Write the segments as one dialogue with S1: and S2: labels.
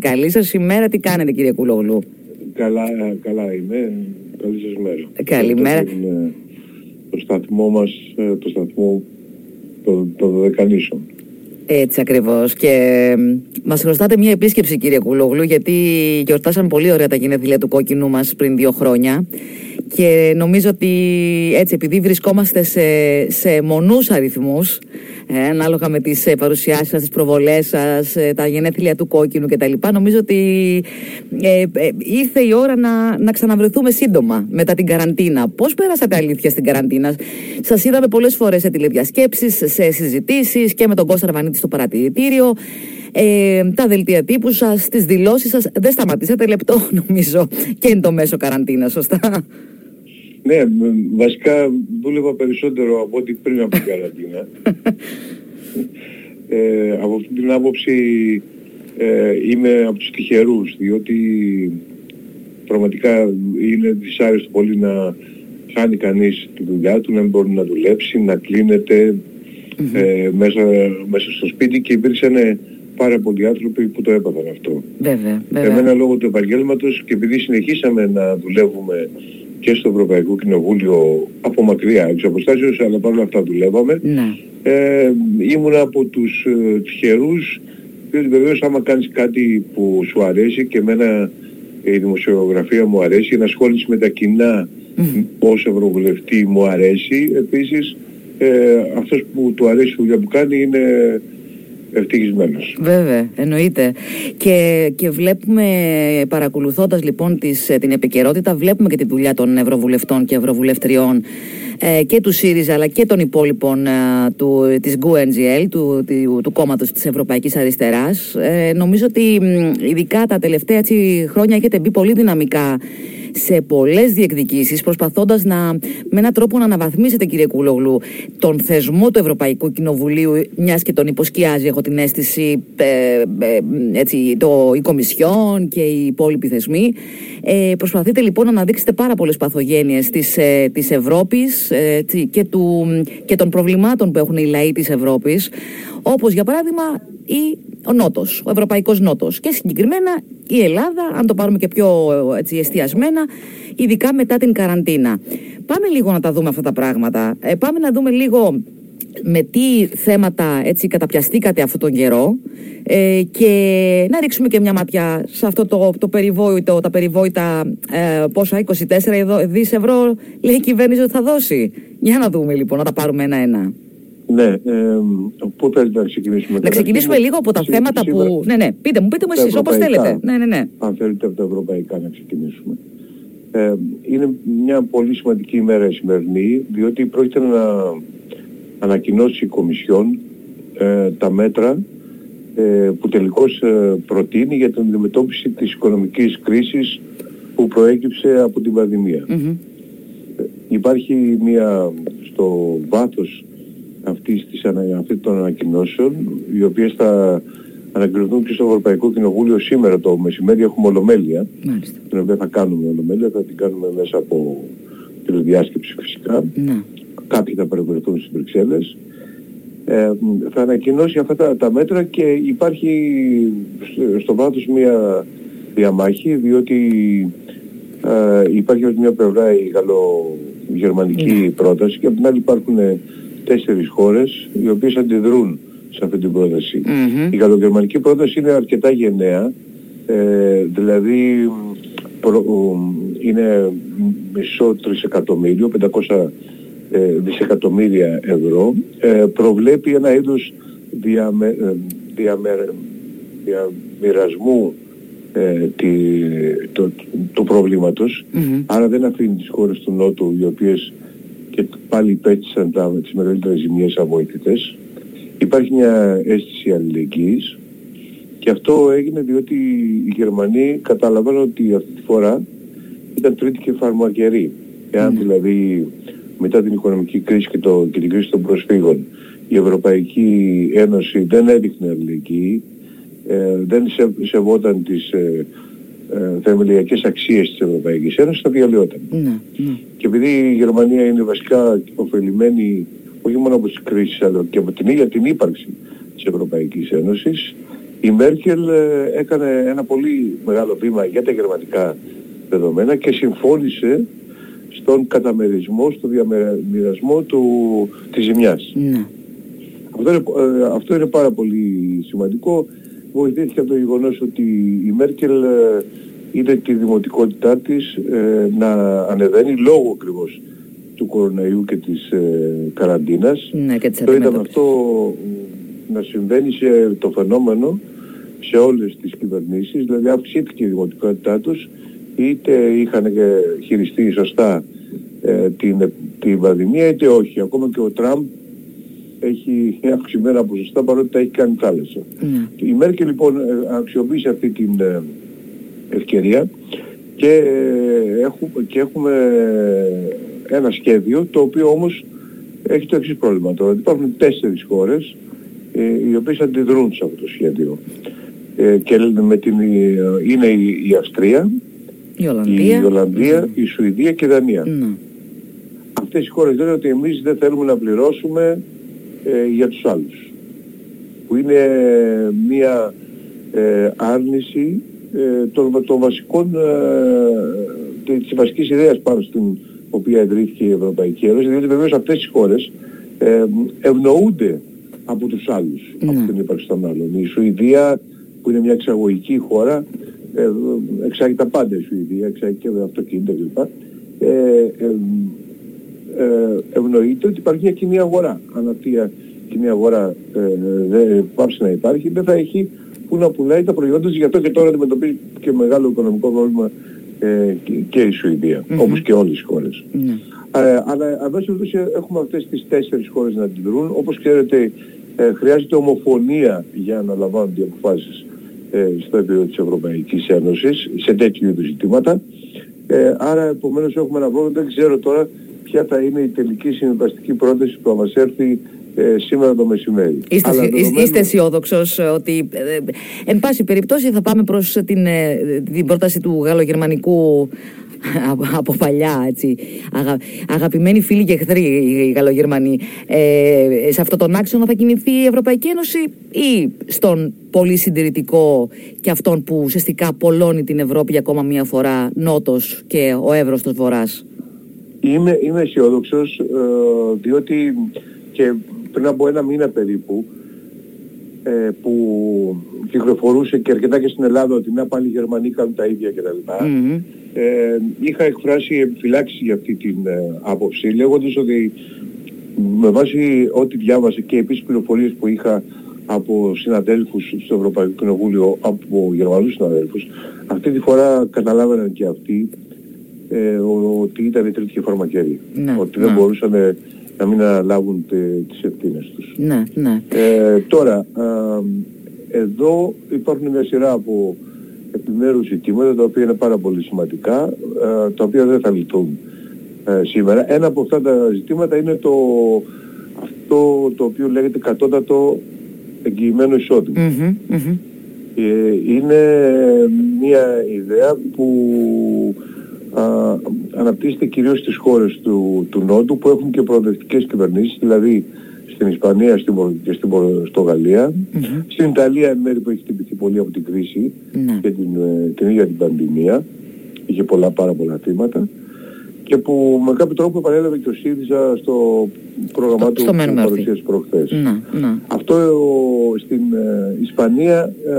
S1: Καλή σας ημέρα, τι κάνετε κύριε Κουλόγλου;
S2: Καλά, καλά είμαι. Καλή σας μέρα.
S1: Καλημέρα.
S2: Το, το σταθμό μας, ε, το σταθμό το, το Δεκανήσων.
S1: Έτσι ακριβώς και μας χρωστάτε μια επίσκεψη κύριε Κουλόγλου γιατί γιορτάσαμε πολύ ωραία τα γενέθλια του κόκκινου μας πριν δύο χρόνια και νομίζω ότι έτσι επειδή βρισκόμαστε σε, σε μονούς αριθμούς ε, ανάλογα με τις ε, παρουσιάσεις σας, τις προβολές σας, ε, τα γενέθλια του κόκκινου κτλ. Νομίζω ότι ε, ε, ήρθε η ώρα να, να ξαναβρεθούμε σύντομα μετά την καραντίνα. Πώς πέρασατε αλήθεια στην καραντίνα; Σας είδαμε πολλές φορές σε τηλεδιασκέψεις, σε συζητήσεις και με τον Κώστα Ραβανίτη στο παρατηρητήριο. Ε, τα δελτία τύπου σας, τις δηλώσεις σας. Δεν σταματήσατε λεπτό νομίζω και είναι το μέσο καραντίνα, σωστά;
S2: Ναι, βασικά δούλευα περισσότερο από ό,τι πριν από την καραντίνα. ε, από αυτή την άποψη ε, είμαι από τους τυχερούς, διότι πραγματικά είναι δυσάρεστο πολύ να χάνει κανείς τη δουλειά του, να μην μπορεί να δουλέψει, να κλείνεται ε, μέσα, μέσα στο σπίτι και υπήρξαν πάρα πολλοί άνθρωποι που το έπαθαν αυτό.
S1: Βέβαια, βέβαια.
S2: Εμένα λόγω του επαγγέλματος και επειδή συνεχίσαμε να δουλεύουμε και στο Ευρωπαϊκό Κοινοβούλιο από μακριά εξ αποστάσεως, αλλά παρόλα αυτά δουλεύαμε.
S1: Ναι.
S2: Ε, ήμουν από τους ε, τυχερούς, διότι βεβαίως άμα κάνεις κάτι που σου αρέσει και εμένα η δημοσιογραφία μου αρέσει, η ενασχόληση με τα κοινά mm. ως Ευρωβουλευτή μου αρέσει. Επίσης, ε, αυτός που του αρέσει η δουλειά που κάνει είναι ευτυχισμένος.
S1: Βέβαια, εννοείται. Και, και βλέπουμε, παρακολουθώντας λοιπόν τις, την επικαιρότητα, βλέπουμε και τη δουλειά των Ευρωβουλευτών και Ευρωβουλευτριών ε, και του ΣΥΡΙΖΑ αλλά και των υπόλοιπων ε, του, της GUNGL, του, του, του κόμματος της Ευρωπαϊκής Αριστεράς. Ε, νομίζω ότι ειδικά τα τελευταία έτσι, χρόνια έχετε μπει πολύ δυναμικά σε πολλές διεκδικήσεις, προσπαθώντας να με έναν τρόπο να αναβαθμίσετε, κύριε Κούλογλου, τον θεσμό του Ευρωπαϊκού Κοινοβουλίου, μιας και τον υποσκιάζει, έχω την αίσθηση, ε, ε, έτσι, το, η Κομισιόν και οι υπόλοιποι θεσμοί. Ε, προσπαθείτε λοιπόν να αναδείξετε πάρα πολλές παθογένειες της ε, της Ευρώπης ε, και, και των προβλημάτων που έχουν οι λαοί της Ευρώπης, όπως για παράδειγμα η ο Νότος, ο Ευρωπαϊκός Νότος και συγκεκριμένα η Ελλάδα, αν το πάρουμε και πιο έτσι, εστιασμένα, ειδικά μετά την καραντίνα. Πάμε λίγο να τα δούμε αυτά τα πράγματα. Ε, πάμε να δούμε λίγο με τι θέματα έτσι καταπιαστήκατε αυτόν τον καιρό ε, και να ρίξουμε και μια ματιά σε αυτό το, το περιβόητο, τα περιβόητα ε, πόσα 24 δις ευρώ λέει η κυβέρνηση ότι θα δώσει. Για να δούμε λοιπόν, να τα πάρουμε ένα-ένα.
S2: Ναι, ε, πού θέλετε να ξεκινήσουμε.
S1: Να ξεκινήσουμε λίγο από τα θέματα που... Ναι, ναι, πείτε μου, πείτε μου εσείς όπως θέλετε. Ναι, ναι, ναι.
S2: Αν θέλετε από τα ευρωπαϊκά να ξεκινήσουμε. Ε, είναι μια πολύ σημαντική ημέρα η σημερινή, διότι πρόκειται να ανακοινώσει η Κομισιόν ε, τα μέτρα ε, που τελικώς ε, προτείνει για την αντιμετώπιση της οικονομικής κρίσης που προέκυψε από την πανδημία. Υπάρχει μια στο βάθος αυτής της, αυτή των ανακοινώσεων, οι οποίες θα ανακοινωθούν και στο Ευρωπαϊκό Κοινοβούλιο σήμερα το μεσημέρι. Έχουμε ολομέλεια,
S1: Μάλιστα.
S2: την οποία θα κάνουμε ολομέλεια, θα την κάνουμε μέσα από τηλεδιάσκεψη φυσικά.
S1: Ναι.
S2: Κάποιοι θα παρευρεθούν στις Βρυξέλλες. Ε, θα ανακοινώσει αυτά τα, τα μέτρα και υπάρχει στο βάθος μια διαμάχη διότι ε, υπάρχει ως μια πλευρά η γαλλογερμανική ναι. πρόταση και από την άλλη υπάρχουν τέσσερις χώρες οι οποίες αντιδρούν σε αυτή την πρόταση. Η γαλλογερμανική πρόταση είναι αρκετά γενναία, ε, δηλαδή προ, είναι μισό τρισεκατομμύριο, 500 ε, δισεκατομμύρια ευρώ, ε, προβλέπει ένα είδος διαμε, ε, διαμοιρασμού ε, τη, το, του προβλήματος, άρα δεν αφήνει τις χώρες του Νότου οι οποίες και πάλι υπέστησαν τα, τις μεγαλύτερες ζημιές αβοήθητες. Υπάρχει μια αίσθηση αλληλεγγύης και αυτό έγινε διότι οι Γερμανοί κατάλαβαν ότι αυτή τη φορά ήταν τρίτη και φαρμακερή. Εάν δηλαδή μετά την οικονομική κρίση και, το, και την κρίση των προσφύγων η Ευρωπαϊκή Ένωση δεν έδειχνε αλληλεγγύη, ε, δεν σε, σεβόταν τις ε, ε, θεμελιακές αξίες της Ευρωπαϊκής Ένωσης θα διαλυόταν.
S1: Ναι, ναι.
S2: Και επειδή η Γερμανία είναι βασικά ωφελημένη όχι μόνο από τις κρίσεις αλλά και από την ίδια την ύπαρξη της Ευρωπαϊκής Ένωσης Η Μέρκελ ε, έκανε ένα πολύ μεγάλο βήμα για τα γερμανικά δεδομένα και συμφώνησε στον καταμερισμό, στο διαμοιρασμό του, της ζημιάς. Ναι. Αυτό, είναι, ε, αυτό είναι πάρα πολύ σημαντικό. Βοηθήθηκε από το γεγονός ότι η Μέρκελ ε, είδε τη δημοτικότητά της ε, να ανεβαίνει λόγω ακριβώς του κοροναϊού και της ε, καραντίνας.
S1: Ναι, και
S2: το είδαμε αυτό να συμβαίνει σε το φαινόμενο σε όλες τις κυβερνήσεις, δηλαδή αυξήθηκε η δημοτικότητά τους, είτε είχαν χειριστεί σωστά ε, την, την πανδημία, είτε όχι. Ακόμα και ο Τραμπ έχει αυξημένα ποσοστά παρότι τα έχει κάνει θάλασσα. Ναι. Η Μέρκελ λοιπόν ε, αξιοποίησε αυτή την ε, ευκαιρία και, έχουμε, και έχουμε ένα σχέδιο το οποίο όμως έχει το εξής πρόβλημα τώρα. Υπάρχουν τέσσερις χώρες οι οποίες αντιδρούν σε αυτό το σχέδιο. Ε, και με την, είναι η, Αυστρία,
S1: η Ολλανδία,
S2: η, Ολλανδία, η Σουηδία και η Δανία. Ναι. Αυτές οι χώρες λένε ότι εμείς δεν θέλουμε να πληρώσουμε ε, για τους άλλους. Που είναι μια ε, άρνηση ε, των, των βασικών, ε, της βασικής ιδέας πάνω στην οποία ιδρύθηκε η Ευρωπαϊκή Ένωση, διότι βεβαίως αυτές οι χώρες ε, ευνοούνται από τους άλλους, ναι. από την ύπαρξη των άλλων. Η Σουηδία που είναι μια εξαγωγική χώρα, ε, εξάγει τα πάντα η Σουηδία, εξάγει και αυτοκίνητα κλπ. Ε, ε, ε, ευνοείται ότι υπάρχει μια κοινή αγορά. Αν αυτή η κοινή αγορά ε, δεν πάψει να υπάρχει, δεν θα έχει που να πουλάει τα προϊόντα της, γι' αυτό και τώρα αντιμετωπίζει και μεγάλο οικονομικό πρόβλημα ε, και, η Σουηδία, mm-hmm. όπως και όλες οι χώρες. Mm-hmm. Ε, αλλά αμέσως έχουμε αυτές τις τέσσερις χώρες να αντιδρούν. Όπως ξέρετε ε, χρειάζεται ομοφωνία για να λαμβάνονται οι αποφάσεις ε, στο επίπεδο της Ευρωπαϊκής Ένωσης σε τέτοιου είδους ζητήματα. Ε, άρα επομένως έχουμε ένα πρόβλημα, δεν ξέρω τώρα ποια θα είναι η τελική συμβαστική πρόταση που θα μας έρθει ε, σήμερα το μεσημέρι.
S1: Είστε, δεδομένου... είστε αισιόδοξος ότι, ε, εν πάση περιπτώσει, θα πάμε προς την, την πρόταση του γαλλογερμανικού από παλιά, έτσι. Αγα, αγαπημένοι φίλοι και εχθροί οι Γαλλογερμανοί. Ε, σε αυτόν τον άξονα θα κινηθεί η Ευρωπαϊκή Ένωση ή στον πολύ συντηρητικό και αυτόν που ουσιαστικά πολλώνει την Ευρώπη για ακόμα μία φορά Νότος και ο Εύρωστος Βορράς;
S2: Είμαι, είμαι αισιόδοξος ε, διότι και πριν από ένα μήνα περίπου ε, που κυκλοφορούσε και αρκετά και στην Ελλάδα ότι να πάλι οι Γερμανοί κάνουν τα ίδια κτλ. Mm-hmm. Ε, είχα εκφράσει επιφυλάξεις για αυτή την ε, άποψη λέγοντας ότι με βάση ό,τι διάβασα και επίσης πληροφορίες που είχα από συναδέλφους στο Ευρωπαϊκό Κοινοβούλιο, από Γερμανούς συναδέλφους, αυτή τη φορά καταλάβαιναν και αυτοί ε, ότι ήταν η τρίτη και φαρμακέρη. Ναι, ότι δεν ναι. μπορούσαν να μην αναλάβουν τις ευθύνες τους.
S1: Ναι, ναι.
S2: Ε, τώρα, εδώ υπάρχουν μια σειρά από επιμέρους ζητήματα τα οποία είναι πάρα πολύ σημαντικά, ε, τα οποία δεν θα λυθούν ε, σήμερα. Ένα από αυτά τα ζητήματα είναι το, αυτό το οποίο λέγεται κατώτατο εγγυημένο ε, είναι μια ιδέα που α, αναπτύσσεται κυρίως στις χώρες του, του Νότου που έχουν και προοδευτικές κυβερνήσεις, δηλαδή στην Ισπανία και στην Πορτογαλία. Mm-hmm. Στην Ιταλία, μέρη που έχει χτυπηθεί πολύ από την κρίση mm-hmm. και την, ε, την ίδια την πανδημία. Είχε πολλά, πάρα πολλά θύματα. Και που με κάποιο τρόπο επανέλαβε και ο ΣΥΡΙΖΑ στο πρόγραμμά του που παρουσίασε προχθές. Ναι, ναι. Αυτό στην ε, Ισπανία ε,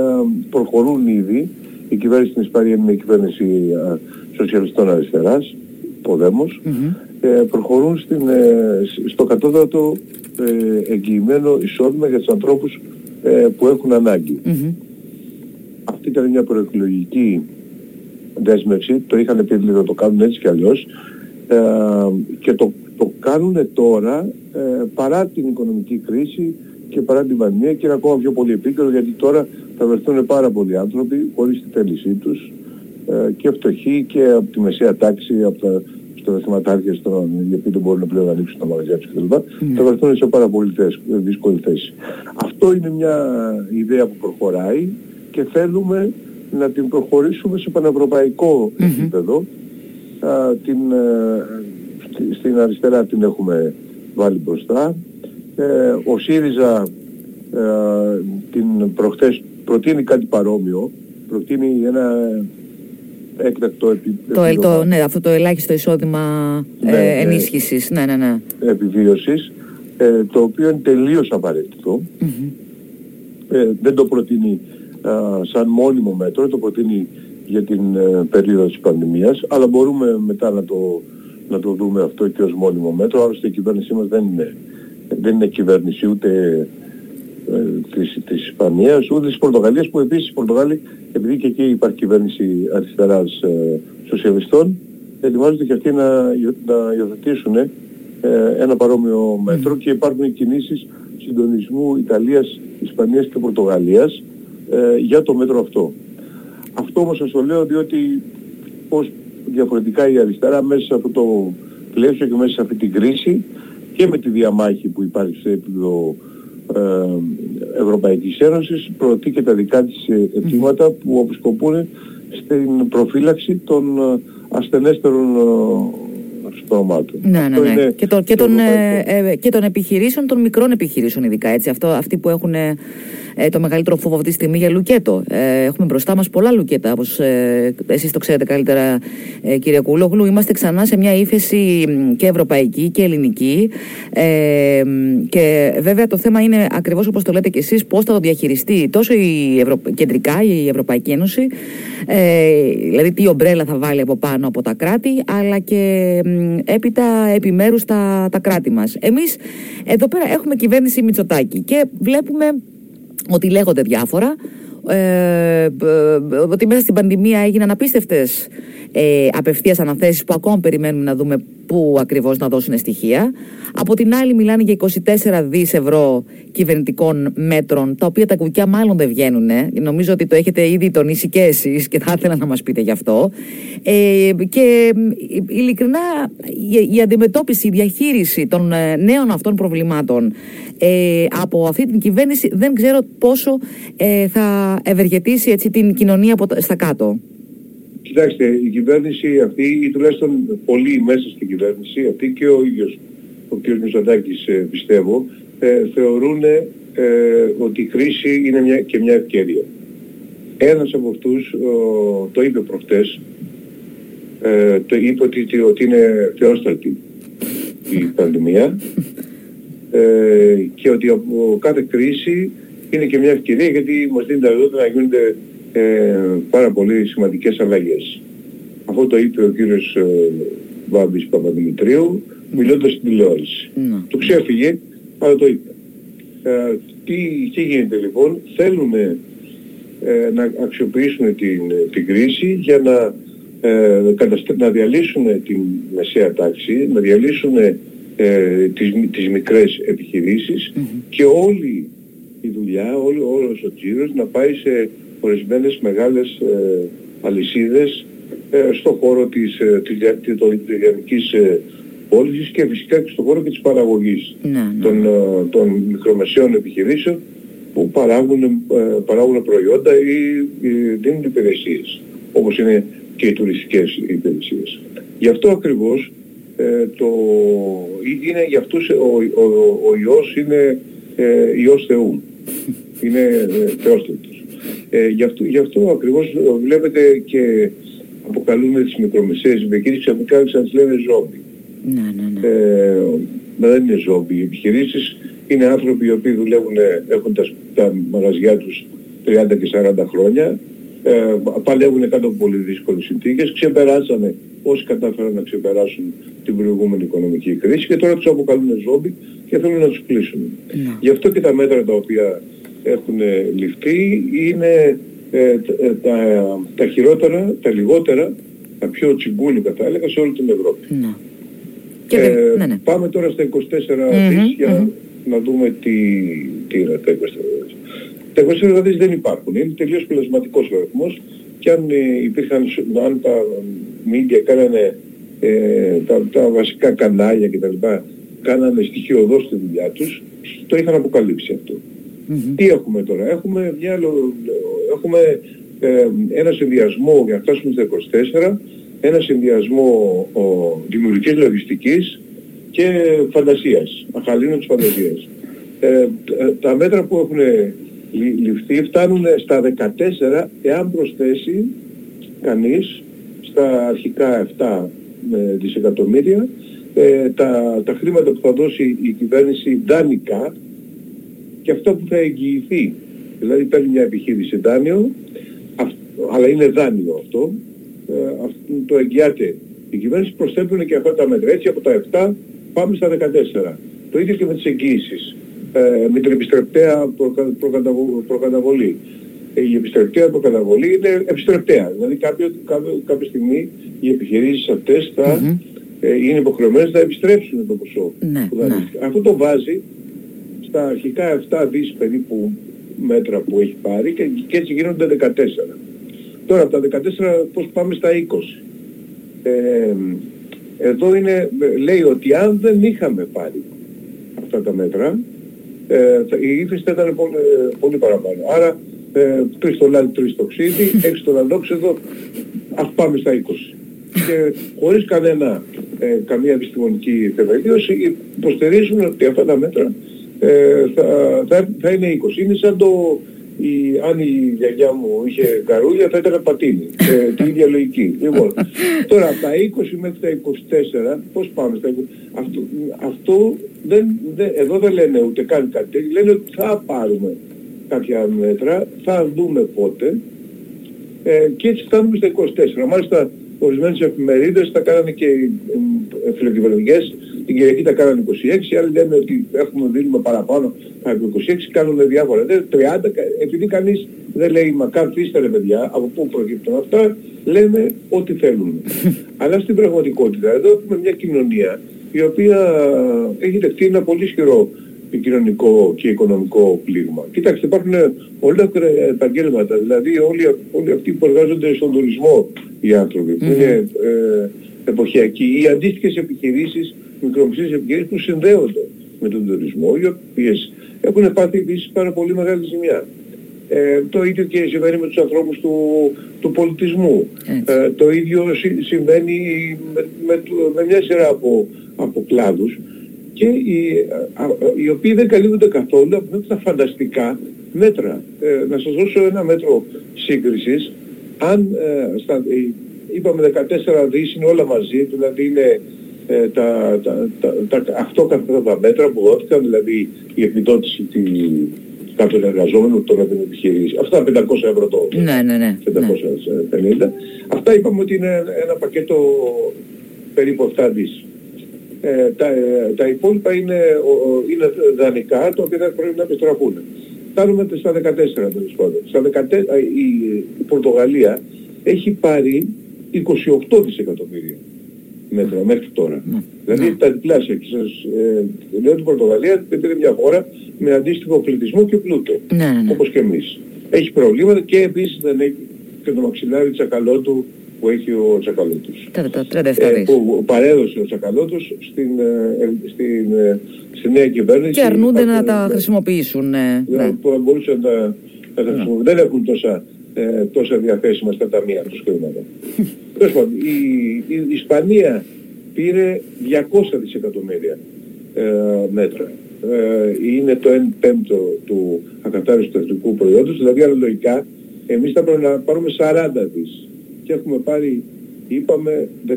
S2: προχωρούν ήδη. Η κυβέρνηση στην Ισπανία είναι μια κυβέρνηση ε, σοσιαλιστών αριστεράς, Ποδέμος. Mm-hmm. Ε, προχωρούν στην, ε, στο κατώτατο ε, εγγυημένο εισόδημα για τους ανθρώπους ε, που έχουν ανάγκη. Mm-hmm. Αυτή ήταν μια προεκλογική δέσμευση, το είχαν πει να το κάνουν έτσι κι αλλιώς ε, και το, το κάνουν τώρα ε, παρά την οικονομική κρίση και παρά την πανδημία και είναι ακόμα πιο πολύ επίκαιρο γιατί τώρα θα βρεθούν πάρα πολλοί άνθρωποι χωρίς τη θέλησή τους ε, και φτωχοί και από τη μεσαία τάξη, από τα στο θεματάρχες των γιατί δεν μπορούν πλέον να ανοίξουν τα μαγαζιά τους κλπ. Mm. Θα βρεθούν σε πάρα πολύ δύσκολη θέση. Αυτό είναι μια ιδέα που προχωράει και θέλουμε να την προχωρήσουμε σε πανευρωπαϊκό mm-hmm. επίπεδο. Α, την, ε, στην αριστερά την έχουμε βάλει μπροστά. Ε, ο ΣΥΡΙΖΑ ε, την προχθές προτείνει κάτι παρόμοιο, προτείνει ένα έκτακτο επίπεδο.
S1: Το, ναι, αυτό το ελάχιστο εισόδημα ναι, ε, ναι. ενίσχυσης, ναι, ναι, ναι.
S2: Επιβίωσης, ε, το οποίο είναι τελείως Ε, δεν το προτείνει σαν μόνιμο μέτρο, το προτείνει για την ε, περίοδο της πανδημίας, αλλά μπορούμε μετά να το, να το δούμε αυτό και ως μόνιμο μέτρο. Άλλωστε η κυβέρνησή μας δεν είναι, δεν είναι κυβέρνηση ούτε ε, της, της Ισπανίας, ούτε της Πορτογαλίας, που επίσης οι Πορτογάλοι, επειδή και εκεί υπάρχει κυβέρνηση αριστεράς ε, σοσιαλιστών, ετοιμάζονται και αυτοί να, να υιοθετήσουν ε, ένα παρόμοιο μέτρο και υπάρχουν κινήσεις συντονισμού Ιταλίας, Ισπανίας και Πορτογαλίας ε, για το μέτρο αυτό. Αυτό όμως σας το λέω διότι πώς διαφορετικά η αριστερά μέσα σε αυτό το πλαίσιο και μέσα σε αυτή την κρίση και με τη διαμάχη που υπάρχει σε επίπεδο ε, Ευρωπαϊκής Ένωσης προωθεί και τα δικά της αιτήματα που αποσκοπούν στην προφύλαξη των ε, ασθενέστερων
S1: σπρώματων. Ναι, ναι, ναι. Και, το, και, των, ε, και των επιχειρήσεων, των μικρών επιχειρήσεων ειδικά έτσι. Αυτό, αυτοί που έχουν ε, το μεγαλύτερο φόβο αυτή τη στιγμή για λουκέτο. Ε, έχουμε μπροστά μας πολλά λουκέτα, όπως ε, εσείς το ξέρετε καλύτερα, ε, κύριε Κούλογλου. Είμαστε ξανά σε μια ύφεση και ευρωπαϊκή και ελληνική. Ε, και βέβαια το θέμα είναι ακριβώς όπως το λέτε κι εσείς, πώς θα το διαχειριστεί τόσο η Ευρω... κεντρικά η Ευρωπαϊκή Ένωση, ε, δηλαδή τι ομπρέλα θα βάλει από πάνω από τα κράτη, αλλά και έπειτα επιμέρους τα, τα κράτη μας. Εμείς εδώ πέρα έχουμε κυβέρνηση Μητσοτάκη και βλέπουμε ότι λέγονται διάφορα, ε, ότι μέσα στην πανδημία έγιναν απίστευτες ε, απευθείας αναθέσεις που ακόμα περιμένουμε να δούμε πού ακριβώς να δώσουν στοιχεία. Από την άλλη μιλάνε για 24 δις ευρώ κυβερνητικών μέτρων, τα οποία τα κουκιά μάλλον δεν βγαίνουν. Νομίζω ότι το έχετε ήδη τονίσει και εσείς και θα ήθελα να μας πείτε γι' αυτό. Ε, και ειλικρινά η, η αντιμετώπιση, η διαχείριση των ε, νέων αυτών προβλημάτων ε, από αυτή την κυβέρνηση δεν ξέρω πόσο ε, θα ευεργετήσει έτσι, την κοινωνία από, στα κάτω.
S2: Κοιτάξτε, η κυβέρνηση αυτή, ή τουλάχιστον πολλοί μέσα στην κυβέρνηση, αυτή και ο ίδιος ο κ. Μητσοτάκης ε, πιστεύω, ε, θεωρούν ε, ότι η κρίση είναι μια, και μια ευκαιρία. Ένας από αυτούς το είπε προχτές, ε, το είπε ότι, ότι είναι θεόστατη η πανδημία ε, και ότι από κάθε κρίση είναι και μια ευκαιρία γιατί μας δίνει τα δεδομένα να γίνονται ε, πάρα πολύ σημαντικές αλλαγές. Αυτό το είπε ο κύριος ε, Βάμπης Παπαδημητρίου μιλώντας στην τηλεόραση. Mm. Του ξέφυγε, αλλά το είπε. Ε, τι, τι γίνεται λοιπόν, θέλουν ε, να αξιοποιήσουν την, την κρίση για να, ε, να διαλύσουν την μεσαία τάξη, να διαλύσουν ε, τις, τις μικρές και όλη η δουλειά, όλο, όλος ο τζίρος να πάει σε ορισμένες μεγάλες ε, αλυσίδες ε, στον χώρο της, ε, της, της ε, πώλησης και φυσικά και στον χώρο και της παραγωγής ναι, ναι. Των, ε, των μικρομεσαίων επιχειρήσεων που παράγουν, ε, παράγουν προϊόντα ή, ή δίνουν υπηρεσίες όπως είναι και οι τουριστικές υπηρεσίες. Γι' αυτό ακριβώς ε, το, είναι για αυτούς ο, ο, ο ιός είναι ε, ιός Θεού. Είναι ε, Ε, γι, αυτό, γι' αυτό ακριβώς βλέπετε και αποκαλούμε τις μικρομεσαίες επιχειρήσεις ξαφνικά σαν τις λένε ζόμπι. Ναι, ναι, ναι. Ε, δεν είναι ζόμπι. Οι επιχειρήσεις είναι άνθρωποι οι οποίοι δουλεύουν, έχουν τα, τα μαγαζιά τους 30 και 40 χρόνια, ε, παλεύουν κάτω από πολύ δύσκολες συνθήκες, ξεπεράσανε όσοι κατάφεραν να ξεπεράσουν την προηγούμενη οικονομική κρίση και τώρα τους αποκαλούν ζόμπι και θέλουν να τους κλείσουν. Ναι. Γι' αυτό και τα μέτρα τα οποία έχουν ληφθεί είναι ε, ε, τα, τα χειρότερα, τα λιγότερα, τα πιο τσιμπούλικα θα έλεγα σε όλη την Ευρώπη. Ναι. Ε, ναι, ναι. Πάμε τώρα στα 24 δις για να δούμε τι, τι είναι τα 24 δις. Τα 24 δις δεν υπάρχουν. Είναι τελείως πλασματικός ο αριθμός και αν ε, υπήρχαν, αν τα media κάνανε ε, τα, τα βασικά κανάλια κτλ. κάνανε στοιχειοδός τη δουλειά τους, το είχαν αποκαλύψει αυτό. Mm-hmm. Τι έχουμε τώρα. Έχουμε, μια, έχουμε ε, ένα συνδυασμό για να φτάσουμε στα 24, ένα συνδυασμό ο, δημιουργικής λογιστικής και φαντασίας, αχαλήνων της φαντασίας. Ε, τα μέτρα που έχουν ληφθεί φτάνουν στα 14 εάν προσθέσει κανείς στα αρχικά 7 ε, δισεκατομμύρια ε, τα, τα χρήματα που θα δώσει η κυβέρνηση δανεικά και αυτό που θα εγγυηθεί. Δηλαδή παίρνει μια επιχείρηση δάνειο, αλλά είναι δάνειο αυτό, ε, το εγγυάται η κυβέρνηση, προσθέτουν και αυτά τα μέτρα. Έτσι από τα 7 πάμε στα 14. Το ίδιο και με τις εγγύησεις. Ε, με την επιστρεπτέα προκαταβολή. Ε, η επιστρεπτέα προκαταβολή είναι επιστρεπτέα. Δηλαδή κάποιο, κάποιο, κάποια στιγμή οι επιχειρήσεις αυτές θα mm-hmm. ε, είναι υποχρεωμένες να επιστρέψουν το ποσό
S1: ναι, που ναι.
S2: Αυτό το βάζει στα αρχικά 7 δις περίπου μέτρα που έχει πάρει και, και έτσι γίνονται 14. Τώρα από τα 14 πώς πάμε στα 20. Ε, εδώ είναι, λέει ότι αν δεν είχαμε πάρει αυτά τα μέτρα, ε, η ύφεση θα ήταν πολύ, πολύ παραπάνω. Άρα ε, τρεις το λάδι, τρεις το ξύδι, έξι το λαδόξεδο, ας πάμε στα 20. Και χωρίς κανένα, ε, καμία επιστημονική θεμελίωση υποστηρίζουν ότι αυτά τα μέτρα ε, θα, θα, θα είναι 20. Είναι σαν το, η, αν η γιαγιά μου είχε καρούλια θα ήταν πατίνι. Ε, την ίδια λογική. Λοιπόν, τώρα από τα 20 μέχρι τα 24, πώς πάμε στα 20, αυτό, αυτό δεν, δεν, εδώ δεν λένε ούτε καν κάτι λένε ότι θα πάρουμε κάποια μέτρα, θα δούμε πότε ε, και έτσι φτάνουμε στα 24. Μάλιστα ορισμένες εφημερίδες τα κάνανε και ε, φιλοκυβερνικές την Κυριακή τα κάνανε 26, άλλοι λένε ότι έχουμε δίνουμε παραπάνω από 26, κάνουν διάφορα. Δεν, 30, επειδή κανείς δεν λέει μα καθίστε ρε παιδιά, από πού προκύπτουν αυτά, λένε ό,τι θέλουν. Αλλά στην πραγματικότητα εδώ έχουμε μια κοινωνία η οποία έχει δεχτεί ένα πολύ ισχυρό κοινωνικό και οικονομικό πλήγμα. Κοιτάξτε, υπάρχουν ολόκληρα επαγγέλματα, δηλαδή όλοι, όλοι αυτοί που εργάζονται στον τουρισμό οι άνθρωποι, που είναι ε, εποχιακοί, οι αντίστοιχες επιχειρήσεις μικρομεσαίες επιχειρήσεις που συνδέονται με τον τουρισμό, οι οποίες έχουν πάθει επίσης πάρα πολύ μεγάλη ζημιά. Ε, το ίδιο και συμβαίνει με τους ανθρώπους του, του πολιτισμού. Ε, το ίδιο συμβαίνει με, με, με, μια σειρά από, από κλάδους και οι, α, οι οποίοι δεν καλύπτονται καθόλου από αυτά τα φανταστικά μέτρα. Ε, να σας δώσω ένα μέτρο σύγκρισης. Αν ε, στα, ε, είπαμε 14 δις είναι όλα μαζί, δηλαδή είναι ε, τα, τα, τα, τα, αυτό τα μέτρα που δόθηκαν, δηλαδή η επιδότηση τη, κάποιων εργαζόμενων τώρα την επιχειρήση. Αυτά 500 ευρώ το
S1: ναι, ναι, ναι,
S2: 550. Ναι. Αυτά είπαμε ότι είναι ένα πακέτο περίπου 7 δις. Ε, τα, ε, τα υπόλοιπα είναι, ο, είναι δανεικά, τα οποία θα πρέπει να επιστραφούν. Φτάνουμε στα 14 τέλος πάντων. Στα 14, η, η Πορτογαλία έχει πάρει 28 δισεκατομμύρια μέτρα μέχρι τώρα. Ναι. Δηλαδή ναι. τα διπλάσια. Και σας ε, λέω την Πορτογαλία είναι μια χώρα με αντίστοιχο πληθυσμό και πλούτο.
S1: Ναι, ναι, ναι.
S2: Όπως και εμείς. Έχει προβλήματα και επίσης δεν έχει και το μαξιλάρι τσακαλώτου που έχει ο Τσακαλώτος.
S1: Ε,
S2: που παρέδωσε ο Τσακαλώτος στην, ε, ε, στην, ε, στη νέα κυβέρνηση.
S1: Και αρνούνται να τα χρησιμοποιήσουν. Ε,
S2: ναι. Που μπορούσαν να, να τα χρησιμοποιήσουν. Δεν έχουν τόσα, ε, τόσα διαθέσιμα στα ταμεία τους χρήματα. η, η, η Ισπανία πήρε 200 δισεκατομμύρια ε, μέτρα. Ε, είναι το 1 πέμπτο του ακατάρριστου εθνικού προϊόντος, δηλαδή αναλογικά εμείς θα πρέπει να πάρουμε 40 δις και έχουμε πάρει, είπαμε, 14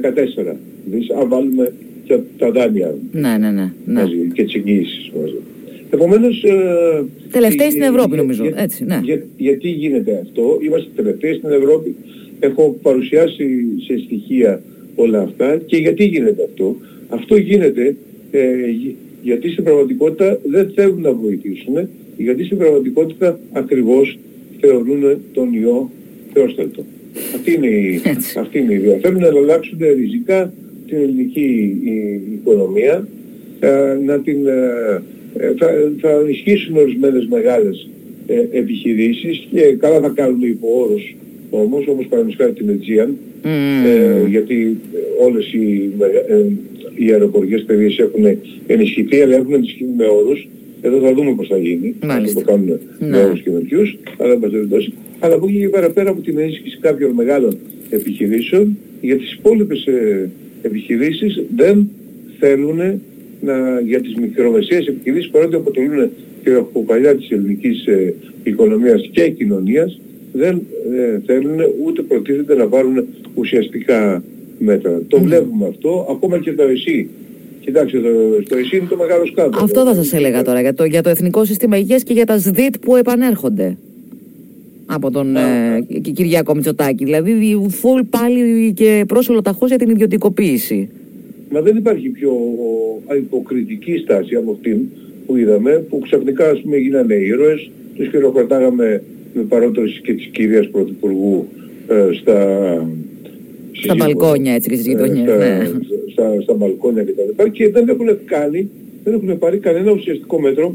S2: δις, αν βάλουμε και τα δάνεια
S1: ναι, ναι, ναι, ναι.
S2: μαζί και τις εγγύησεις μαζί. Επομένως... Ε,
S1: τελευταίοι στην Ευρώπη νομίζω, έτσι, ναι.
S2: Για, γιατί γίνεται αυτό, είμαστε τελευταίοι στην Ευρώπη, έχω παρουσιάσει σε στοιχεία όλα αυτά και γιατί γίνεται αυτό; Αυτό γίνεται ε, γιατί στην πραγματικότητα δεν θέλουν να βοηθήσουν, γιατί στην πραγματικότητα ακριβώς θεωρούν τον ιό θεόστατο. Αυτή είναι η, αυτή είναι η ιδέα. Θέλουν να αλλάξουν ριζικά την ελληνική οικονομία, ε, να την, ε, ε, θα, θα ενισχύσουν ορισμένες μεγάλες επιχειρήσεις και καλά θα κάνουν υπό όρους όμως, όπως παραδείγματος την Aegean, ε, γιατί όλες οι, ε, οι αεροπορικές εταιρείες έχουν ενισχυθεί, αλλά έχουν ενισχυθεί με όρους. Εδώ θα δούμε πώς θα γίνει, θα το κάνουν ναι. με όρους καινούριους, αλλά δεν Αλλά από εκεί και πέρα, πέρα από την ενίσχυση κάποιων μεγάλων επιχειρήσεων, για τις υπόλοιπες ε, επιχειρήσεις δεν θέλουν να, για τις μικρομεσαίες επιχειρήσεις παρότι αποτελούν και ραχοκοκαλιά της ελληνικής ε, οικονομίας και κοινωνίας δεν ε, θέλουν ούτε προτίθεται να πάρουν ουσιαστικά μέτρα. Το βλέπουμε αυτό, ακόμα και το ΕΣΥ. Κοιτάξτε, το, το ΕΣΥ είναι το μεγάλο σκάνδαλο.
S1: Αυτό θα σας έλεγα τώρα, για το, για το Εθνικό Σύστημα Υγείας και για τα ΣΔΙΤ που επανέρχονται από τον ε, Κυριάκο Μητσοτάκη. Δηλαδή, φουλ πάλι και πρόσωλο ταχώς για την ιδιωτικοποίηση.
S2: Μα δεν υπάρχει πιο υποκριτική στάση από αυτήν που είδαμε, που ξαφνικά ας πούμε γίνανε ήρωες, τους χειροκροτάγαμε με παρότερες και της κυρίας Πρωθυπουργού ε, στα...
S1: Στα μπαλκόνια έτσι και στις γειτονιές. Ε, ναι.
S2: στα, στα, μπαλκόνια και τα λοιπά και δεν έχουν κάνει, δεν έχουν πάρει κανένα ουσιαστικό μέτρο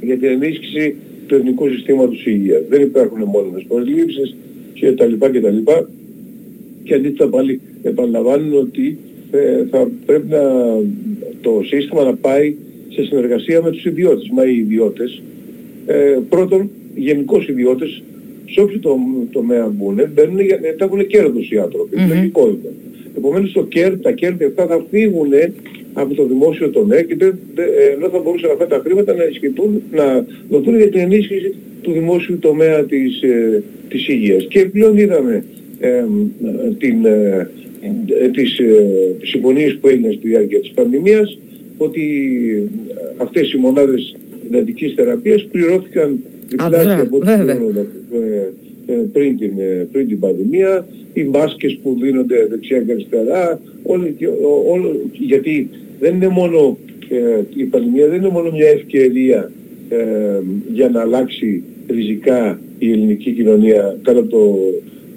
S2: για την ενίσχυση του εθνικού συστήματος υγείας. Δεν υπάρχουν μόνιμες προσλήψεις και τα λοιπά και τα λοιπά και αντίθετα πάλι επαναλαμβάνουν ότι ε, θα πρέπει να, το σύστημα να πάει σε συνεργασία με τους ιδιώτες. Μα οι ιδιώτες, ε, πρώτον, γενικώς ιδιώτες, σε όποιο το, τομέα μπουν, μπαίνουν, τα έχουν κέρδος οι άνθρωποι. Mm-hmm. Λογικό είναι. Επομένως το κέρ, τα κέρδη αυτά θα φύγουν από το δημόσιο τομέα και δεν, ενώ θα μπορούσαν αυτά τα χρήματα να ισχυθούν, να δοθούν για την ενίσχυση του δημόσιου τομέα της, ε, της υγείας. Και πλέον είδαμε ε, την, ε, ε, τις ε, συμφωνίες που έγιναν στη διάρκεια της πανδημίας ότι ε, αυτές οι μονάδες εντατικής θεραπείας πληρώθηκαν διπλάσια από ό,τι πριν την, πριν την πανδημία, οι μάσκες που δίνονται δεξιά και αριστερά, όλοι, όλο, γιατί δεν είναι μόνο, η πανδημία δεν είναι μόνο μια ευκαιρία για να αλλάξει ριζικά η ελληνική κοινωνία κατά το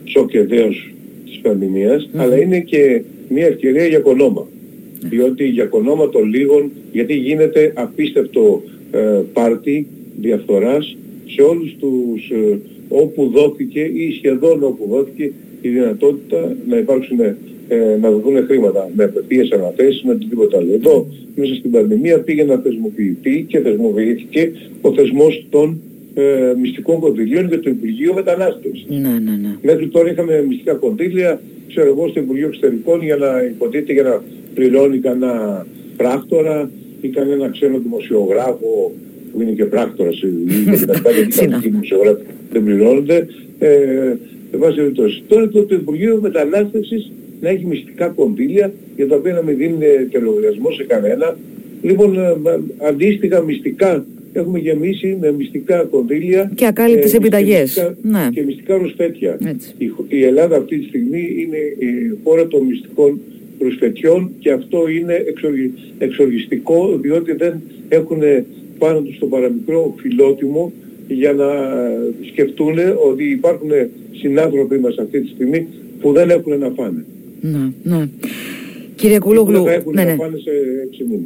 S2: σοκ και της πανδημίας, αλλά είναι και μια ευκαιρία για κονόμα. Διότι για κονόμα των λίγων, γιατί γίνεται απίστευτο ε, πάρτι διαφθοράς σε όλους τους ε, όπου δόθηκε ή σχεδόν όπου δόθηκε η δυνατότητα να υπάρξουν ε, να δοθούν χρήματα με απευθείας αναθέσεις, με οτιδήποτε άλλο. Εδώ μέσα στην πανδημία πήγε να θεσμοποιηθεί και θεσμοποιήθηκε ο θεσμός των ε, μυστικών κονδυλίων για το Υπουργείο Μετανάστευσης.
S1: Ναι, ναι, ναι.
S2: Μέχρι τώρα είχαμε μυστικά κονδύλια, ξέρω εγώ, στο Υπουργείο Εξωτερικών για να υποτίθεται για να πληρώνει κανένα πράκτορα ή κανένα ξένο δημοσιογράφο που είναι και πράκτορας ή γιατί οι δημοσιογράφοι δεν πληρώνονται. Ε, Τώρα το, το Υπουργείο Μετανάστευσης να έχει μυστικά κονδύλια για τα οποία να μην δίνει τελογιασμό σε κανένα. Λοιπόν, ε, αντίστοιχα μυστικά έχουμε γεμίσει με μυστικά κονδύλια
S1: και ακάλυπτες ε, επιταγές. Ναι.
S2: Και μυστικά ρουσφέτια. Η, η Ελλάδα αυτή τη στιγμή είναι η χώρα των μυστικών ρουσφετιών και αυτό είναι εξοργι, εξοργιστικό διότι δεν έχουν πάνω τους το παραμικρό φιλότιμο για να σκεφτούν ότι υπάρχουν συνάνθρωποι μας αυτή τη στιγμή που δεν έχουν να φάνε.
S1: Ναι, ναι. Κύριε Κούλογλου.
S2: Ναι, ναι.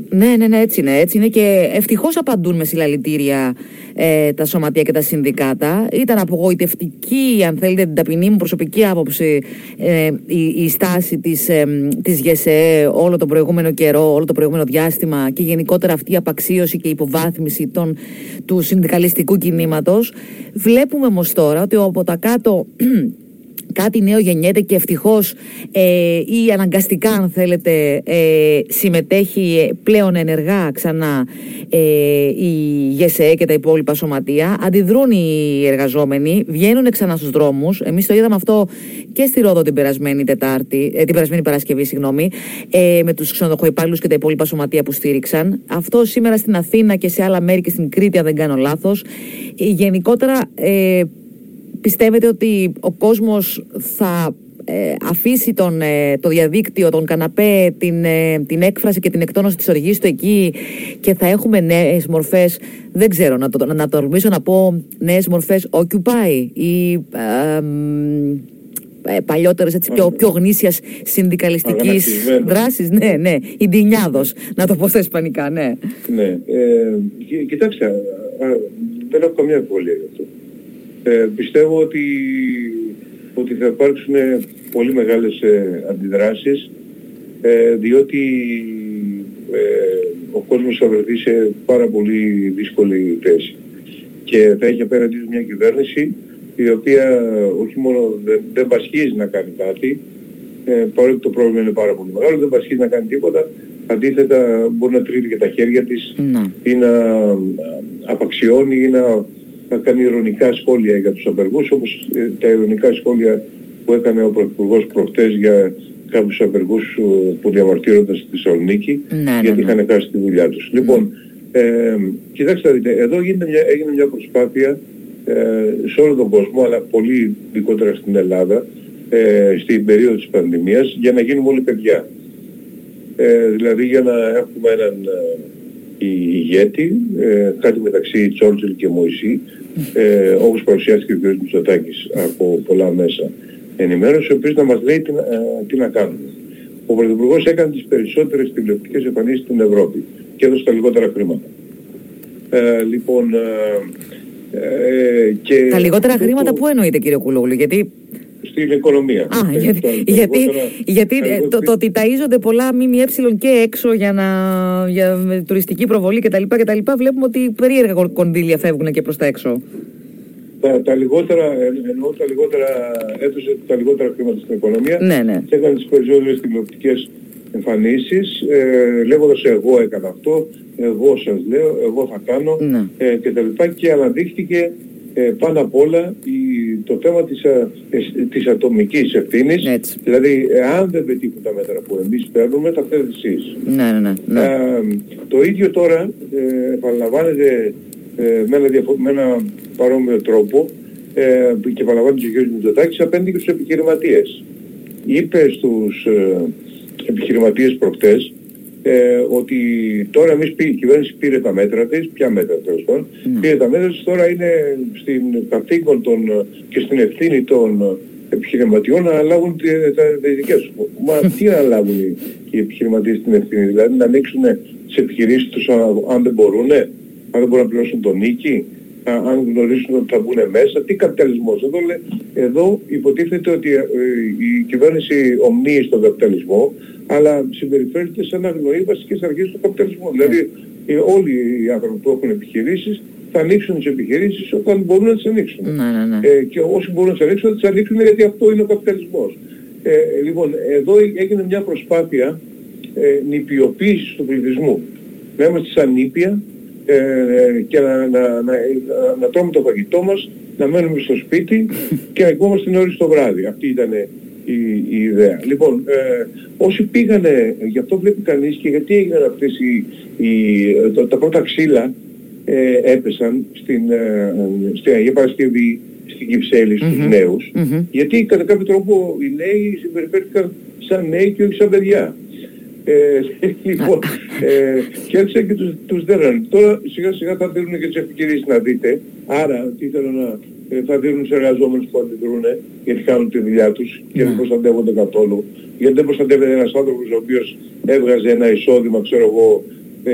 S1: ναι, ναι, ναι, έτσι είναι. Έτσι είναι και ευτυχώς απαντούν με συλλαλητήρια ε, τα σωματεία και τα συνδικάτα. Ήταν απογοητευτική, αν θέλετε, την ταπεινή μου προσωπική άποψη ε, η, η, στάση της ε, της ΓΕΣΕ όλο τον προηγούμενο καιρό, όλο το προηγούμενο διάστημα και γενικότερα αυτή η απαξίωση και η υποβάθμιση των, του συνδικαλιστικού κινήματος. Βλέπουμε όμως τώρα ότι από τα κάτω κάτι νέο γεννιέται και ευτυχώς ε, ή αναγκαστικά αν θέλετε ε, συμμετέχει πλέον ενεργά ξανά ε, η ΓΕΣΕ και τα υπόλοιπα σωματεία. Αντιδρούν οι εργαζόμενοι, βγαίνουν ξανά στους δρόμους. Εμείς το είδαμε αυτό και στη Ρόδο την περασμένη, τετάρτη, ε, την περασμένη Παρασκευή συγγνώμη, ε, με τους ξενοδοχοϊπάλληλους και τα υπόλοιπα σωματεία που στήριξαν. Αυτό σήμερα στην Αθήνα και σε άλλα μέρη και στην Κρήτη αν δεν κάνω λάθος. Γενικότερα ε, πιστεύετε ότι ο κόσμος θα ε, αφήσει τον, ε, το διαδίκτυο, τον καναπέ, την, ε, την έκφραση και την εκτόνωση της οργής του εκεί και θα έχουμε νέες μορφές, δεν ξέρω, να το, να το τολμήσω να πω νέες μορφές Occupy ή ε, παλιότερες έτσι, πιο, πιο γνήσιας συνδικαλιστικής δράσης. Ναι, ναι, η Ντινιάδος, να το πω στα ισπανικά, ναι.
S2: Ναι, ε, κοιτάξτε, δεν έχω καμία εμβολία για αυτό. Ε, πιστεύω ότι, ότι θα υπάρξουν πολύ μεγάλες ε, αντιδράσεις ε, διότι ε, ο κόσμος θα βρεθεί σε πάρα πολύ δύσκολη θέση και θα έχει απέναντι μια κυβέρνηση η οποία όχι μόνο δεν, δεν πασχίζει να κάνει κάτι ε, παρότι το πρόβλημα είναι πάρα πολύ μεγάλο, δεν πασχίζει να κάνει τίποτα αντίθετα μπορεί να τρίβει και τα χέρια της
S1: Ναι.
S2: ή να απαξιώνει ή να, να κάνει ειρωνικά σχόλια για τους απεργούς όπως ε, τα ειρωνικά σχόλια που έκανε ο Πρωθυπουργός προχτές για κάποιους απεργούς ε, που διαμαρτύρονταν στη Θεσσαλονίκη
S1: Ναι, ναι,
S2: γιατί
S1: ναι.
S2: είχαν χάσει τη δουλειά τους. Λοιπόν, ε, κοιτάξτε να δείτε, εδώ γίνεται μια, έγινε μια προσπάθεια ε, σε όλο τον κόσμο αλλά πολύ ειδικότερα στην Ελλάδα ε, στην περίοδο της πανδημίας για να γίνουμε όλοι παιδιά. Ε, δηλαδή για να έχουμε έναν ε, η- ηγέτη, ε, κάτι μεταξύ Τσόρτζελ και Μωυσή, ε, όπως παρουσιάστηκε ο κ. Μητσοτάκης από πολλά μέσα ενημέρωση, ο οποίος να μας λέει τι, να- ε, τι να κάνουμε. Ο Πρωθυπουργός έκανε τις περισσότερες τηλεοπτικές εμφανίσεις στην Ευρώπη και έδωσε τα λιγότερα χρήματα. Ε, λοιπόν, ε, ε, και
S1: Τα λιγότερα
S2: αυτό
S1: χρήματα
S2: το-
S1: που εννοείται κύριε Κουλόγλου, γιατί
S2: στην οικονομία.
S1: Α,
S2: Ε,
S1: γιατί,
S2: τα- τα
S1: γιατί,
S2: λιγότερα-
S1: γιατί
S2: τα
S1: ε, το,
S2: λιγότερα-
S1: το ότι ταΐζονται πολλά ΜΜΕ και έξω για, να, για με τουριστική προβολή κτλ. κτλ βλέπουμε ότι περίεργα κον- κονδύλια φεύγουν και προς τα έξω.
S2: τα, τα λιγότερα, ε, εννοώ τα λιγότερα, έδωσε τα λιγότερα χρήματα στην οικονομία
S1: Ναι, ναι.
S2: και έκανε τις περισσότερες τηλεοπτικές εμφανίσεις ε, λέγοντας εγώ έκανα αυτό, εγώ σας λέω, εγώ θα κάνω
S1: Ναι.
S2: ε, και τα λοιπά και αναδείχθηκε ε, πάνω απ' όλα η, το θέμα της, α, εσ- της ατομικής ευθύνης
S1: Έτσι.
S2: δηλαδή αν δεν πετύχουν τα μέτρα που εμείς παίρνουμε θα φέρετε εσείς.
S1: Ναι, ναι, ναι. ναι.
S2: Ε, το ίδιο τώρα ε, επαναλαμβάνεται ε, με, ένα διαφο- με ένα παρόμοιο τρόπο ε, και επαναλαμβάνεται και ο κ. Μητσοτάκης απέναντι και στους επιχειρηματίες. Είπε στους ε, επιχειρηματίες προχτές ε, ότι τώρα εμείς πή- η κυβέρνηση πήρε τα μέτρα της, ποια μέτρα τέλος πάντων,
S1: Ναι.
S2: πήρε τα μέτρα της, τώρα είναι στην καθήκον των, ε, και στην ευθύνη των ε, επιχειρηματιών να αναλάβουν τη- τα, τα δικές τους. Μα τι να αναλάβουν οι, οι επιχειρηματίες την ευθύνη, δηλαδή να ανοίξουν τις επιχειρήσεις τους αν, αν δεν μπορούν, αν δεν μπορούν να πληρώσουν τον νίκη, α- αν γνωρίσουν ότι θα μπουν μέσα, τι καπιταλισμός. Εδώ, λέ- εδώ υποτίθεται ότι ε, η κυβέρνηση ομνύει στον καπιταλισμό, αλλά συμπεριφέρεται σαν να γνωρίζει βασικές αρχές του καπιταλισμού. Δηλαδή ε, όλοι οι άνθρωποι που έχουν επιχειρήσεις θα ανοίξουν τις επιχειρήσεις όταν μπορούν να τις ανοίξουν.
S1: Ναι, ναι, ναι.
S2: Ε, και όσοι μπορούν να τις ανοίξουν θα τις ανοίξουν γιατί αυτό είναι ο καπιταλισμός. Ε, λοιπόν, εδώ έγινε μια προσπάθεια ε, νηπιοποίησης του πληθυσμού. Να είμαστε σαν νήπια ε, και να, να, να, να, να τρώμε το φαγητό μας, να μένουμε στο σπίτι και να κοιμόμαστε την ώρα στο βράδυ. Αυτή ήταν η, η ιδέα. Λοιπόν, ε, όσοι πήγανε, γι' αυτό βλέπει κανείς και γιατί έγιναν αυτές οι, οι, τα, τα πρώτα ξύλα ε, έπεσαν στην, ε, στην Αγία Παρασκευή, στην Κυψέλη, στους
S1: Μμμ.
S2: νέους,
S1: Μμμ.
S2: γιατί κατά κάποιο τρόπο οι νέοι συμπεριφέρθηκαν σαν νέοι και όχι σαν παιδιά. Ε, λοιπόν, ε, και έτσι και τους, τους δέρνανε. Τώρα σιγά σιγά θα δίνουν και τις ευκαιρίες να δείτε. Άρα τι θέλω να ε, θα δίνουν σε εργαζόμενους που αντιδρούν γιατί κάνουν τη δουλειά τους και δεν
S1: Ναι.
S2: προστατεύονται καθόλου. Γιατί δεν προστατεύεται ένας άνθρωπος ο οποίος έβγαζε ένα εισόδημα, ξέρω εγώ, ε,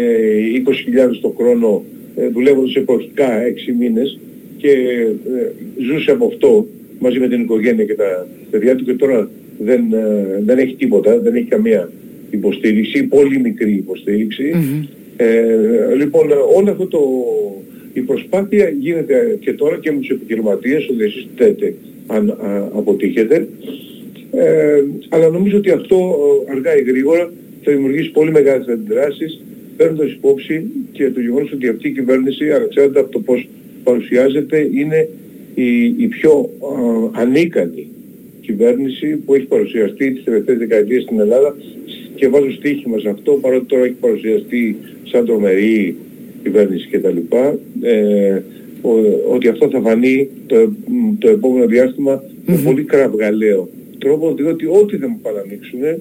S2: 20.000 το χρόνο ε, δουλεύοντας εποχικά 6 μήνες και ε, ζούσε από αυτό μαζί με την οικογένεια και τα παιδιά του και τώρα δεν, ε, δεν έχει τίποτα, δεν έχει καμία υποστήριξη, πολύ μικρή υποστήριξη.
S1: Μμμ.
S2: Ε, λοιπόν, όλο αυτό το, η προσπάθεια γίνεται και τώρα και με τους επιχειρηματίες, ότι εσείς θέτε αν α, αποτύχετε. Ε, αλλά νομίζω ότι αυτό ε, αργά ή γρήγορα θα δημιουργήσει πολύ μεγάλες αντιδράσεις παίρνοντας υπόψη και το γεγονός ότι αυτή η κυβέρνηση ανεξάρτητα από το πώς παρουσιάζεται είναι η, η πιο α, ανίκανη κυβέρνηση που έχει παρουσιαστεί τις τελευταίες δεκαετίες στην Ελλάδα και βάζω στοίχημα σε αυτό παρότι τώρα έχει παρουσιαστεί σαν τρομερή κυβέρνηση κτλ. Ε, ο- ότι αυτό θα φανεί το, το επόμενο διάστημα με
S1: Μμμ.
S2: πολύ κραυγαλαίο τρόπο διότι ό,τι δεν μου παρανοίξουν ε,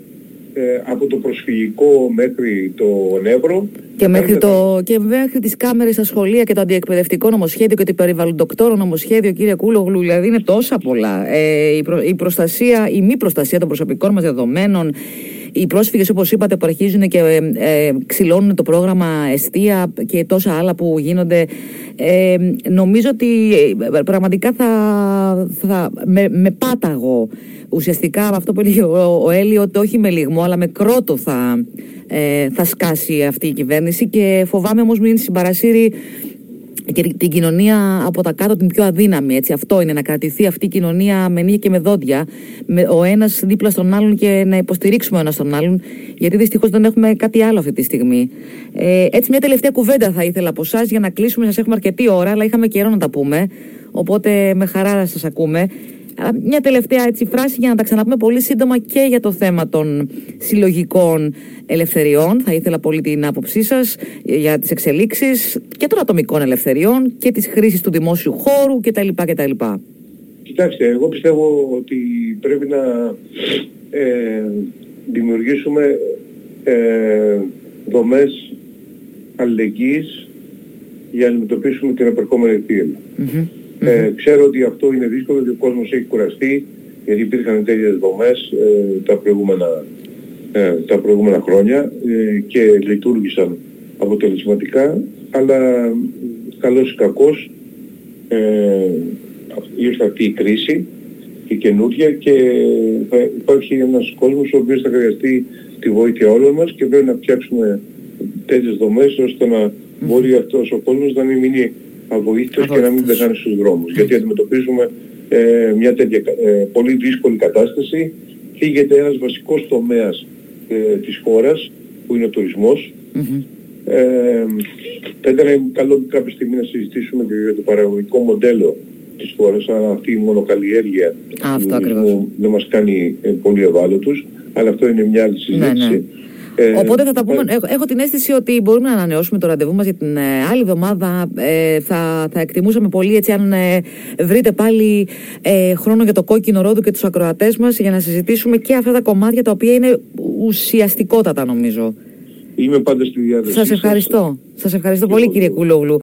S2: από το προσφυγικό μέχρι το Νεύρο
S1: Και μέχρι,
S2: έρχεται-
S1: το, και μέχρι τις κάμερες στα σχολεία και το αντιεκπαιδευτικό νομοσχέδιο και το περιβαλλοντοκτόρο νομοσχέδιο, κύριε Κούλογλου, δηλαδή είναι τόσα πολλά. Ε, η, προ- η προστασία, η μη προστασία των προσωπικών μας δεδομένων, οι πρόσφυγες όπως είπατε που αρχίζουν και ε, ε, ξυλώνουν το πρόγραμμα εστία και τόσα άλλα που γίνονται ε, νομίζω ότι ε, πραγματικά θα, θα με, με πάταγο ουσιαστικά αυτό που έλεγε ο, ο Έλλη ότι όχι με λιγμό αλλά με κρότο θα, ε, θα σκάσει αυτή η κυβέρνηση και φοβάμαι όμως μην συμπαρασύρει και την κοινωνία από τα κάτω την πιο αδύναμη. Έτσι. Αυτό είναι να κρατηθεί αυτή η κοινωνία με νύχια και με δόντια, με ο ένας δίπλα στον άλλον και να υποστηρίξουμε ο ένας τον άλλον, γιατί δυστυχώς δεν έχουμε κάτι άλλο αυτή τη στιγμή. Ε, έτσι, μια τελευταία κουβέντα θα ήθελα από εσά για να κλείσουμε. Σας έχουμε αρκετή ώρα, αλλά είχαμε καιρό να τα πούμε. Οπότε με χαρά σας ακούμε. Μια τελευταία έτσι φράση για να τα ξαναπούμε πολύ σύντομα και για το θέμα των συλλογικών ελευθεριών. Θα ήθελα πολύ την άποψή σας για τις εξελίξεις και των ατομικών ελευθεριών και της χρήσης του δημόσιου χώρου κτλ. κτλ.
S2: Κοιτάξτε, εγώ πιστεύω ότι πρέπει να ε, δημιουργήσουμε ε, δομές αλληλεγγύης για να αντιμετωπίσουμε την επερχόμενη ε, ξέρω ότι αυτό είναι δύσκολο γιατί ο κόσμος έχει κουραστεί γιατί υπήρχαν τέτοιες δομές ε, τα, προηγούμενα, ε, τα προηγούμενα χρόνια ε, και λειτουργήσαν αποτελεσματικά αλλά καλός ή κακός ήρθε αυτή η κρίση η καινούργια και θα υπάρχει ένας κόσμος ο οποίος θα χρειαστεί τη βοήθεια όλων μας και πρέπει να φτιάξουμε τέτοιες δομές ώστε να μπορεί αυτός ο κόσμος να μην μείνει αβοήθητος και να μην πεθάνει στους δρόμους. Γιατί αντιμετωπίζουμε ε, μια τέτοια ε, πολύ δύσκολη κατάσταση. Φύγεται ένας βασικός τομέας ε, της χώρας που είναι ο τουρισμός. Mm-hmm. Ε, θα ήταν καλό κάποια στιγμή να συζητήσουμε και για το παραγωγικό μοντέλο της χώρας, αλλά αυτή η μονοκαλλιέργεια του τουρισμού δεν μας κάνει ε, πολύ ευάλωτους, αλλά αυτό είναι μια άλλη ναι, συζήτηση. Ναι, ναι.
S1: Ε, Οπότε θα τα πούμε. Έχω, έχω την αίσθηση ότι μπορούμε να ανανεώσουμε το ραντεβού μας για την ε, άλλη εβδομάδα. Ε, θα, θα εκτιμούσαμε πολύ έτσι αν ε, βρείτε πάλι ε, χρόνο για το κόκκινο ρόδο και τους ακροατές μας για να συζητήσουμε και αυτά τα κομμάτια τα οποία είναι ουσιαστικότατα νομίζω.
S2: Είμαι πάντα στη διάθεση.
S1: Σας ευχαριστώ. Σας ευχαριστώ πολύ, κύριε Κουλόγλου.